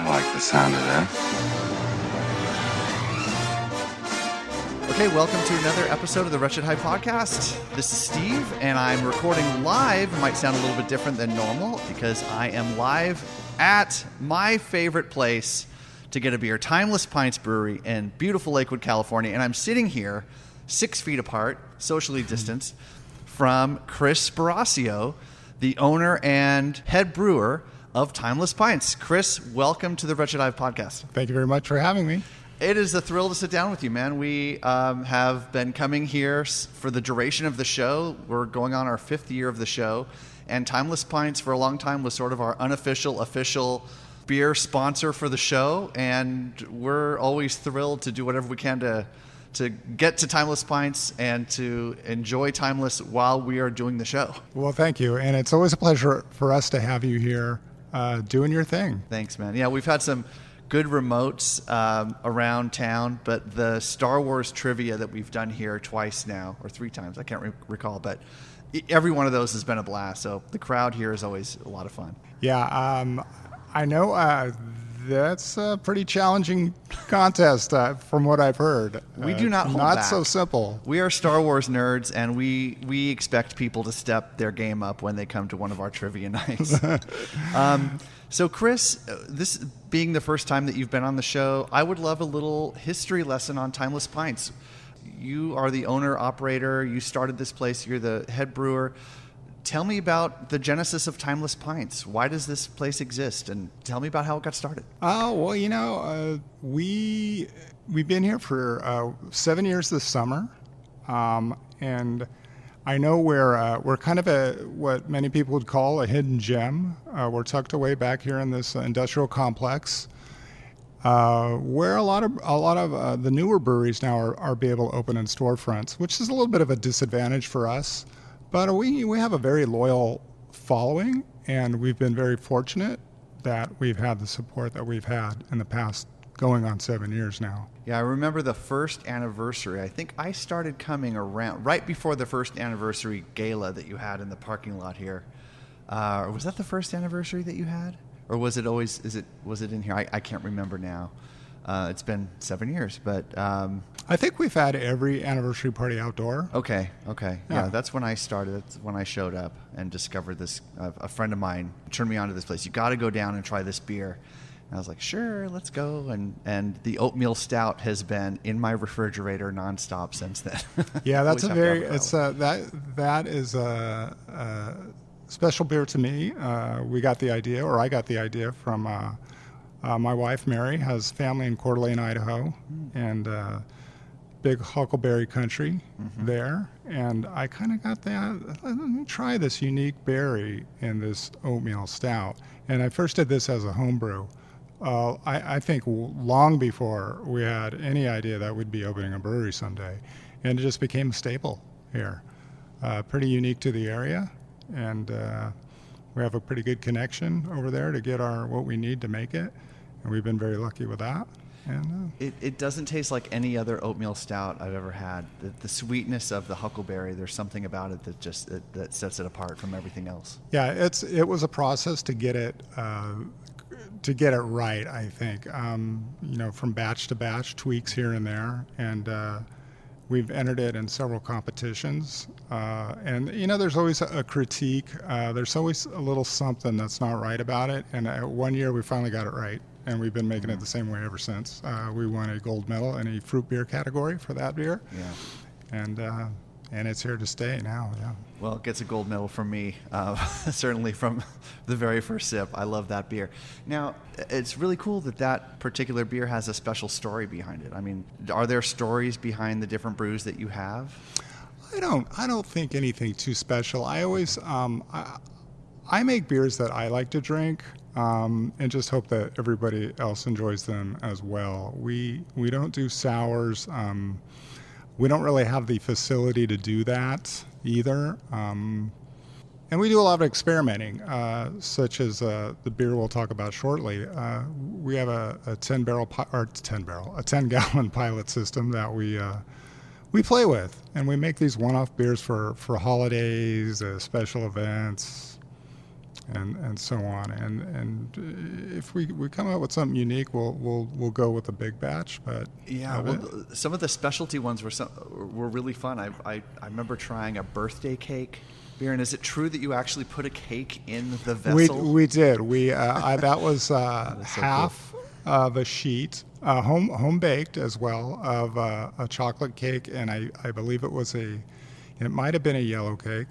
I like the sound of that. Okay, welcome to another episode of the Wretched Hive podcast. This is Steve, and I'm recording live. It might sound a little bit different than normal because I am live at my favorite place to get a beer, Timeless Pints Brewery in beautiful Lakewood, California. And I'm sitting here, six feet apart, socially distanced, from Chris Sparacio, the owner and head brewer of Timeless Pints. Chris, welcome to the Wretched Hive podcast. Thank you very much for having me. It is a thrill to sit down with you, man. We um, have been coming here for the duration of the show. We're going on our fifth year of the show, and Timeless Pints for a long time was sort of our unofficial, official beer sponsor for the show. And we're always thrilled to do whatever we can to to get to Timeless Pints and to enjoy Timeless while we are doing the show. Well, thank you. And it's always a pleasure for us to have you here uh, doing your thing. Thanks, man. Yeah, we've had some good remotes um, around town, but the Star Wars trivia that we've done here twice now, or three times, I can't re- recall, but every one of those has been a blast. So the crowd here is always a lot of fun. Yeah, um, I know uh, that's a pretty challenging contest uh, from what I've heard. We Uh, do not hold Not back. so simple. We are Star Wars nerds, and we we expect people to step their game up when they come to one of our trivia nights. um, so, Chris, uh, this being the first time that you've been on the show, I would love a little history lesson on Timeless Pints. You are the owner operator. You started this place. You're the head brewer. Tell me about the genesis of Timeless Pints. Why does this place exist? And tell me about how it got started. Oh well, you know, uh, we we've been here for uh, seven years this summer, um, and I know we're uh, we're kind of a what many people would call a hidden gem. Uh, we're tucked away back here in this industrial complex, uh, where a lot of a lot of uh, the newer breweries now are, are be able to open in storefronts, which is a little bit of a disadvantage for us. But we we have a very loyal following, and we've been very fortunate that we've had the support that we've had in the past, going on seven years now. Yeah, I remember the first anniversary. I think I started coming around right before the first anniversary gala that you had in the parking lot here. Uh, was that the first anniversary that you had, or was it always? Is it was it in here? I, I can't remember now. Uh, it's been seven years, but um, I think we've had every anniversary party outdoor. okay, okay, yeah. Yeah. That's when I started. That's when I showed up and discovered this. Uh, a friend of mine turned me on to this place. You got to go down and try this beer. And I was like, sure, let's go. And and the oatmeal stout has been in my refrigerator nonstop since then. Yeah, that's a very it's a, that that is a, a special beer to me. Uh, we got the idea, or I got the idea from uh, uh, my wife Mary has family in Coeur d'Alene, Idaho, and uh, big huckleberry country there, and I kind of got that. Let me try this unique berry in this oatmeal stout, and I first did this as a home brew. Uh, I, I think long before we had any idea that we'd be opening a brewery someday, and it just became a staple here. Uh, pretty unique to the area, and uh, we have a pretty good connection over there to get our what we need to make it, and we've been very lucky with that. And uh, It, it doesn't taste like any other oatmeal stout I've ever had. The, the sweetness of the huckleberry, there's something about it that just that, that sets it apart from everything else. Yeah, it's it was a process to get it uh, to get it right. I think um, you know from batch to batch, tweaks here and there, and uh, we've entered it in several competitions. Uh, and you know, there's always a, critique. Uh, there's always a little something that's not right about it. And uh, one year we finally got it right, and we've been making it the same way ever since. Uh, we won a gold medal in a fruit beer category for that beer, Yeah. and uh, and it's here to stay now. Yeah. Well, it gets a gold medal from me, uh, certainly from the very first sip. I love that beer. Now, it's really cool that that particular beer has a special story behind it. I mean, are there stories behind the different brews that you have? I don't. I don't think anything too special. I always. Um, I, I make beers that I like to drink, um, and just hope that everybody else enjoys them as well. We we don't do sours. Um, we don't really have the facility to do that either. Um, and we do a lot of experimenting, uh, such as uh, the beer we'll talk about shortly. Uh, we have a, a 10 barrel or 10 barrel, a 10 gallon pilot system that we uh, we play with, and we make these one-off beers for for holidays, uh, special events, and and so on. And and if we, we come up with something unique, we'll we'll we'll go with a big batch. But Yeah, uh, well, some of the specialty ones were some, were really fun. I, I I remember trying a birthday cake beer. And is it true that you actually put a cake in the vessel? we we did. We uh, I, that was uh, so half of a sheet, uh, home home baked as well of uh, a chocolate cake, and I I believe it was a, it might have been a yellow cake,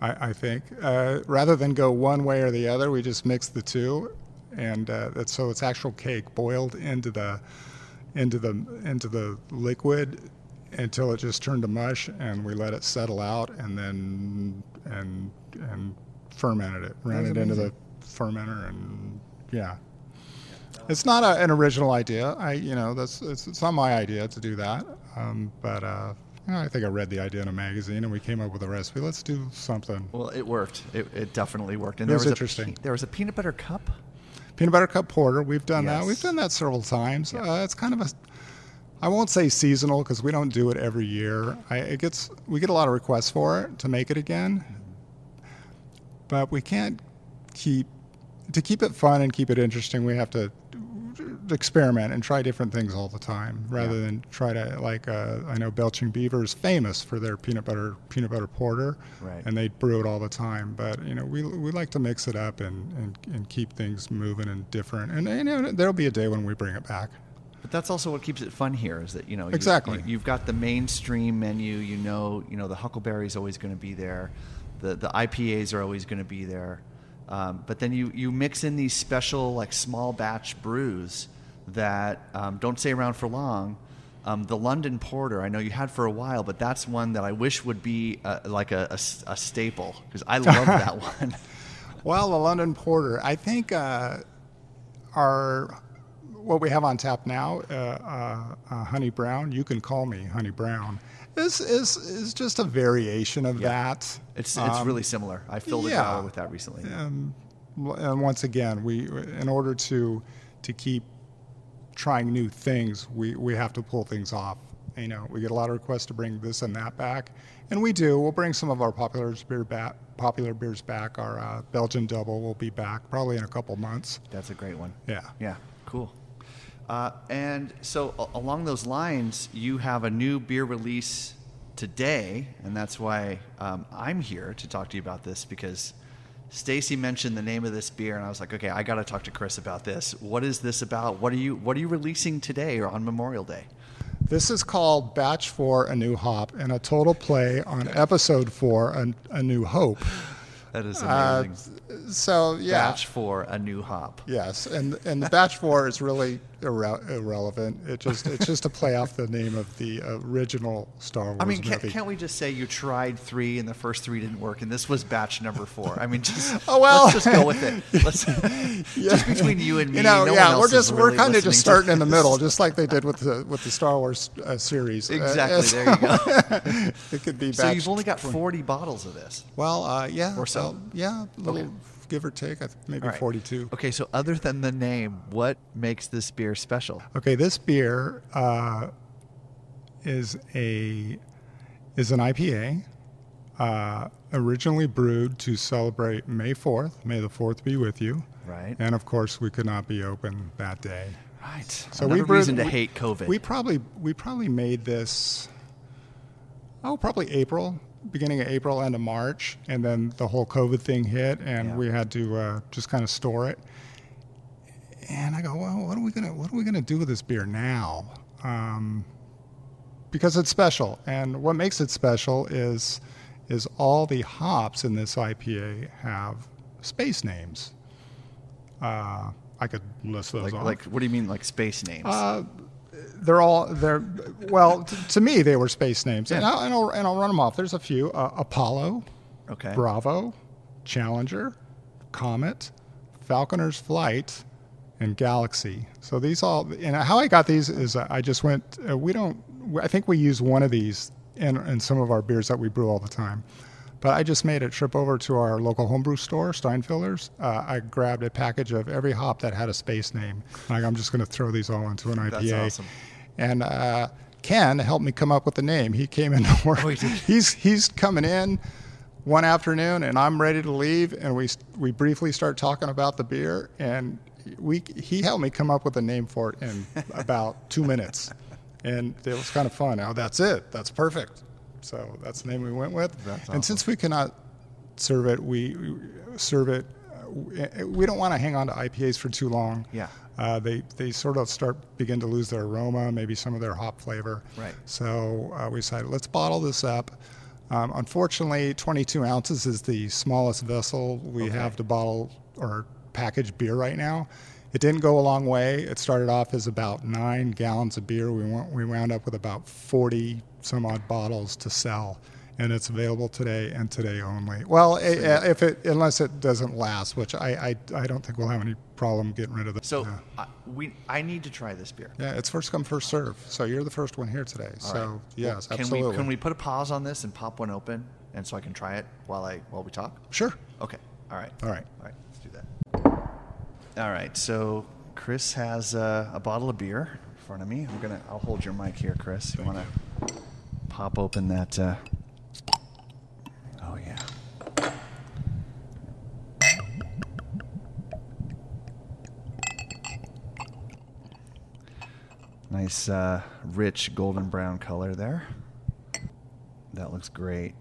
I, I think. Uh, rather than go one way or the other, we just mixed the two, and uh, that's, so it's actual cake boiled into the into the into the liquid until it just turned to mush, and we let it settle out, and then and and fermented it, ran it into the fermenter, and yeah. It's not a, an original idea. I, you know, that's it's, it's not my idea to do that. Um, but uh, I think I read the idea in a magazine, and we came up with a recipe. Let's do something. well, it worked. It, it definitely worked. And It there was was interesting. A, there was a peanut butter cup. Peanut butter cup porter. We've done that. We've done that several times. Uh, it's kind of a. I won't say seasonal because we don't do it every year. I, it gets we get a lot of requests for it to make it again, but we can't keep to keep it fun and keep it interesting. We have to experiment and try different things all the time rather than try to like uh, I know Belching Beaver is famous for their peanut butter peanut butter porter, Right. and they brew it all the time. But you know we we like to mix it up and, and, and keep things moving and different. And you know there'll be a day when we bring it back. But that's also what keeps it fun here is that you know you- Exactly. you, have got the mainstream menu. You know, you know the Huckleberry's always going to be there. The the IPAs are always going to be there. Um, but then you you mix in these special like small batch brews that um, don't stay around for long. Um, the London Porter, I know you had for a while, but that's one that I wish would be uh, like a staple because I love that one. Well, the London Porter, I think uh, our what we have on tap now, uh, uh, uh, Honey Brown. You can call me Honey Brown. Is is is just a variation of that. It's it's Um, really similar. I filled a yeah. growler with that recently. and once again, we in order to to keep trying new things, we, we have to pull things off. You know, we get a lot of requests to bring this and that back, and we do. We'll bring some of our popular beer back. Popular beers back. Our uh, Belgian Double will be back probably in a couple months. That's a great one. Yeah. Yeah, cool. Uh, and so a- along those lines, you have a new beer release today, and that's why um, I'm here to talk to you about this because Stacy mentioned the name of this beer, and I was like, okay, I got to talk to Chris about this. What is this about? What are you What are you releasing today or on Memorial Day? This is called Batch Four: A New Hop, and a total play on Episode Four: A, a New Hope. That is Uh, amazing. so yeah, Batch four, a new hop. Yes, and and the batch four is really irre- irrelevant. It just it's just a play off the name of the original Star Wars I mean, can't, movie. can't we just say you tried three and the first three didn't work, and this was batch number four? I mean, just Oh, well. let's just go with it. Let's just between you and me. you know, no yeah, we're just really we're kind of just starting in the middle, just like they did with the with the Star Wars uh, series. Uh, Exactly. so- there you go. it could be. So you've only got 20. forty bottles of this. Well, uh, yeah, Or so. Well, yeah, a little Okay. give or take. Maybe right. forty-two. Okay, so other than the name, what makes this beer special? Okay, this beer uh, is a is an IPA, uh, originally brewed to celebrate May Fourth. May the Fourth be with you. Right. And of course, we could not be open that day. Right. So Another we brewed, reason to we- hate COVID. We probably we probably made this. Oh, probably April, beginning of April, end of March, and then the whole COVID thing hit, and Yeah. we had to uh, just kind of store it. And I go, well, what are we gonna what are we gonna do with this beer now? Um, because it's special, and what makes it special is is all the hops in this IPA have space names. Uh, I could list those like, off like, what do you mean, like space names? Uh, they're all they're well t- to me they were space names and, I'll, and, I'll, and I'll run them off there's a few uh, apollo okay. bravo challenger comet Falconer's Flight, and Galaxy. So these all, and how I got these is uh, I just went. Uh, we don't. I think we use one of these in, in some of our beers that we brew all the time. But I just made a trip over to our local homebrew store, Steinfiller's. Uh, I grabbed a package of every hop that had a space name. Like I'm just going to throw these all into an IPA. That's awesome. And uh, Ken helped me come up with the name. He came into work. Oh, he he's he's coming in one afternoon, and I'm ready to leave. And we we briefly start talking about the beer, and we he helped me come up with a name for it in about two minutes, and it was kind of fun. Now that's it. That's perfect. So that's the name we went with. That's And since we cannot serve it, we, serve it. we- We don't want to hang on to IPAs for too long. Yeah. Uh, they they sort of start begin to lose their aroma, maybe some of their hop flavor. Right. So uh, we decided let's bottle this up. Um, unfortunately, 22 ounces is the smallest vessel we Okay. have to bottle or package beer right now. It didn't go a long way. It started off as about nine gallons of beer. We went, we wound up with about 40 some odd bottles to sell, and it's available today and today only. Well, i- i- eh, if it unless it doesn't last, which I, I, I don't think we'll have any problem getting rid of it. So yeah. I we I need to try this beer. Yeah, it's first come first serve. So you're the first one here today. All so right. yes, Can absolutely. we can we put a pause on this and pop one open, and so I can try it while I while we talk? Sure. Okay. All right. All right. All right. Let's do that. All right. So Chris has uh, a bottle of beer in front of me. I'm gonna. I'll hold your mic here, Chris. You want to pop open that? Uh... Oh yeah. Nice, uh, rich golden brown color there. That looks great.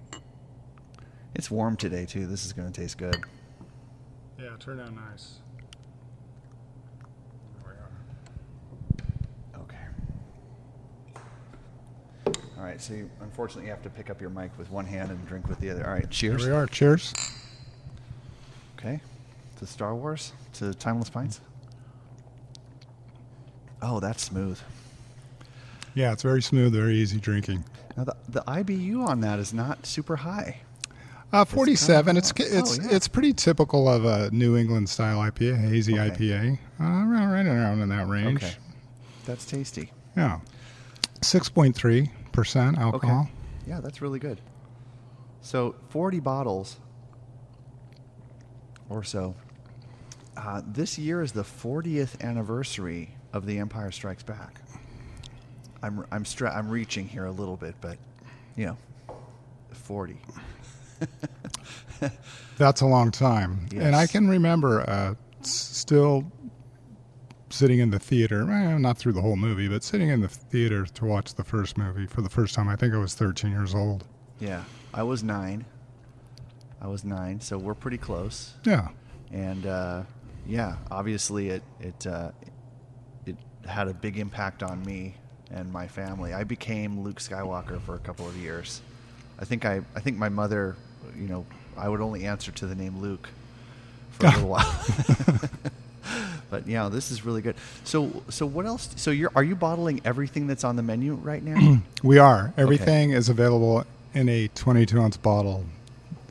It's warm today too. This is going to taste good. Yeah, turn out nice. Okay. All right. So you, unfortunately, you have to pick up your mic with one hand and drink with the other. All right. Here Cheers. we are. Cheers. Okay. To Star Wars. To Timeless Pints. Oh, that's smooth. Yeah, it's very smooth, very easy drinking. Now the the IBU on that is not super high. Uh, 47. It's kinda- it's oh, yeah. it's pretty typical of a New England style IPA, hazy Okay. IPA. Uh, around right around in that range. Okay. That's tasty. Yeah. 6.3 percent Okay. alcohol. Yeah, that's really good. So 40 bottles or so. Uh, this year is the 40th anniversary of The Empire Strikes Back. I'm I'm stra- I'm reaching here a little bit, but you know, 40. That's a long time. And I can remember uh, still sitting in the theater, eh, not through the whole movie, but sitting in the theater to watch the first movie for the first time. I think I was 13 years old. Yeah, I was nine. I was nine, so we're pretty close. Yeah. and uh, yeah, obviously it it uh, it had a big impact on me and my family. I became Luke Skywalker for a couple of years. I think I I think my mother, you know, I would only answer to the name Luke for a little while. but yeah, this is really good. So so what else? So you're are you bottling everything that's on the menu right now? We are. Everything is available in a 22 ounce bottle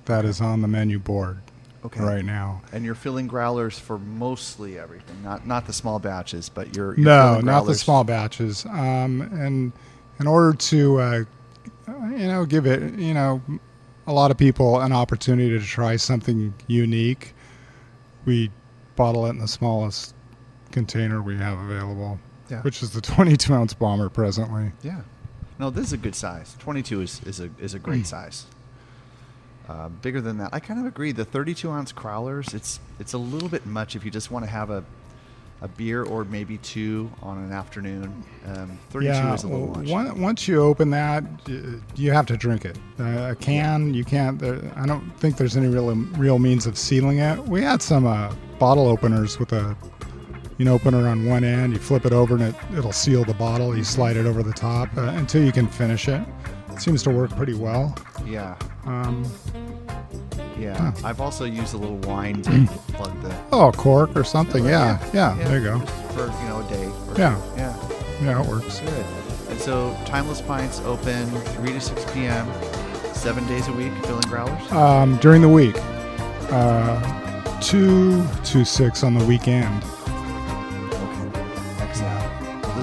that is on the menu board Okay. right now. and you're filling growlers for mostly everything, not not the small batches, but you're, you're No, not the small batches. Um, and in order to, uh, you know, give it, you know, a lot of people an opportunity to try something unique, we bottle it in the smallest container we have available, Yeah. which is the 22 ounce bomber presently. Yeah. No, this is a good size. 22 is, is a is a great size. Uh, bigger than that, I kind of agree. The 32 ounce crowlers, it's it's a little bit much if you just want to have a a beer or maybe two on an afternoon. Um, 32 yeah, is a little much. one- once you open that, you have to drink it. Uh, a can, you can't. There, I don't think there's any real real means of sealing it. We had some uh, bottle openers with a you open opener on one end. You flip it over and it it'll seal the bottle. You slide it over the top uh, until you can finish it. It seems to work pretty well. Yeah, Um, yeah. I've also used a little wine to plug the. oh, cork or something. Yeah, yeah. There you go. For you know a day. Or Yeah. two. Yeah. Yeah, it works. Good. And so, Timeless Pints open 3 to 6 p.m., seven days a week, filling growlers. Um, during the week, uh, two to six on the weekend.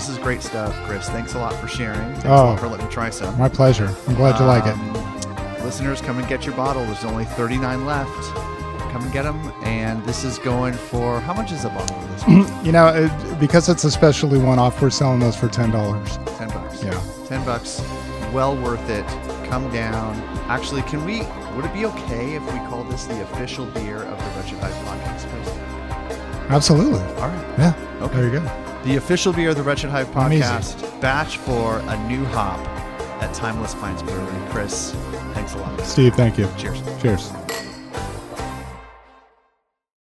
This is great stuff, Chris. Thanks a lot for sharing. Thanks a Oh. lot for letting me try some. My pleasure. I'm glad you like it. Um, Listeners, come and get your bottle. There's only 39 left. Come and get them. And this is going for how much is a bottle of this? You know, it, because it's a specialty one-off, we're selling those for ten dollars. 10 bucks. Yeah. 10 bucks. Well worth it. Come down. Actually, can we, would it be okay if we call this the official beer of the Wretched Hive podcast? Absolutely. All right. Yeah. Okay. There you go. The official beer of the Wretched Hive Amazing. podcast. Batch four a new hop at Timeless Pints Brewery. Chris, thanks a lot. Steve, thank you. Cheers. Cheers.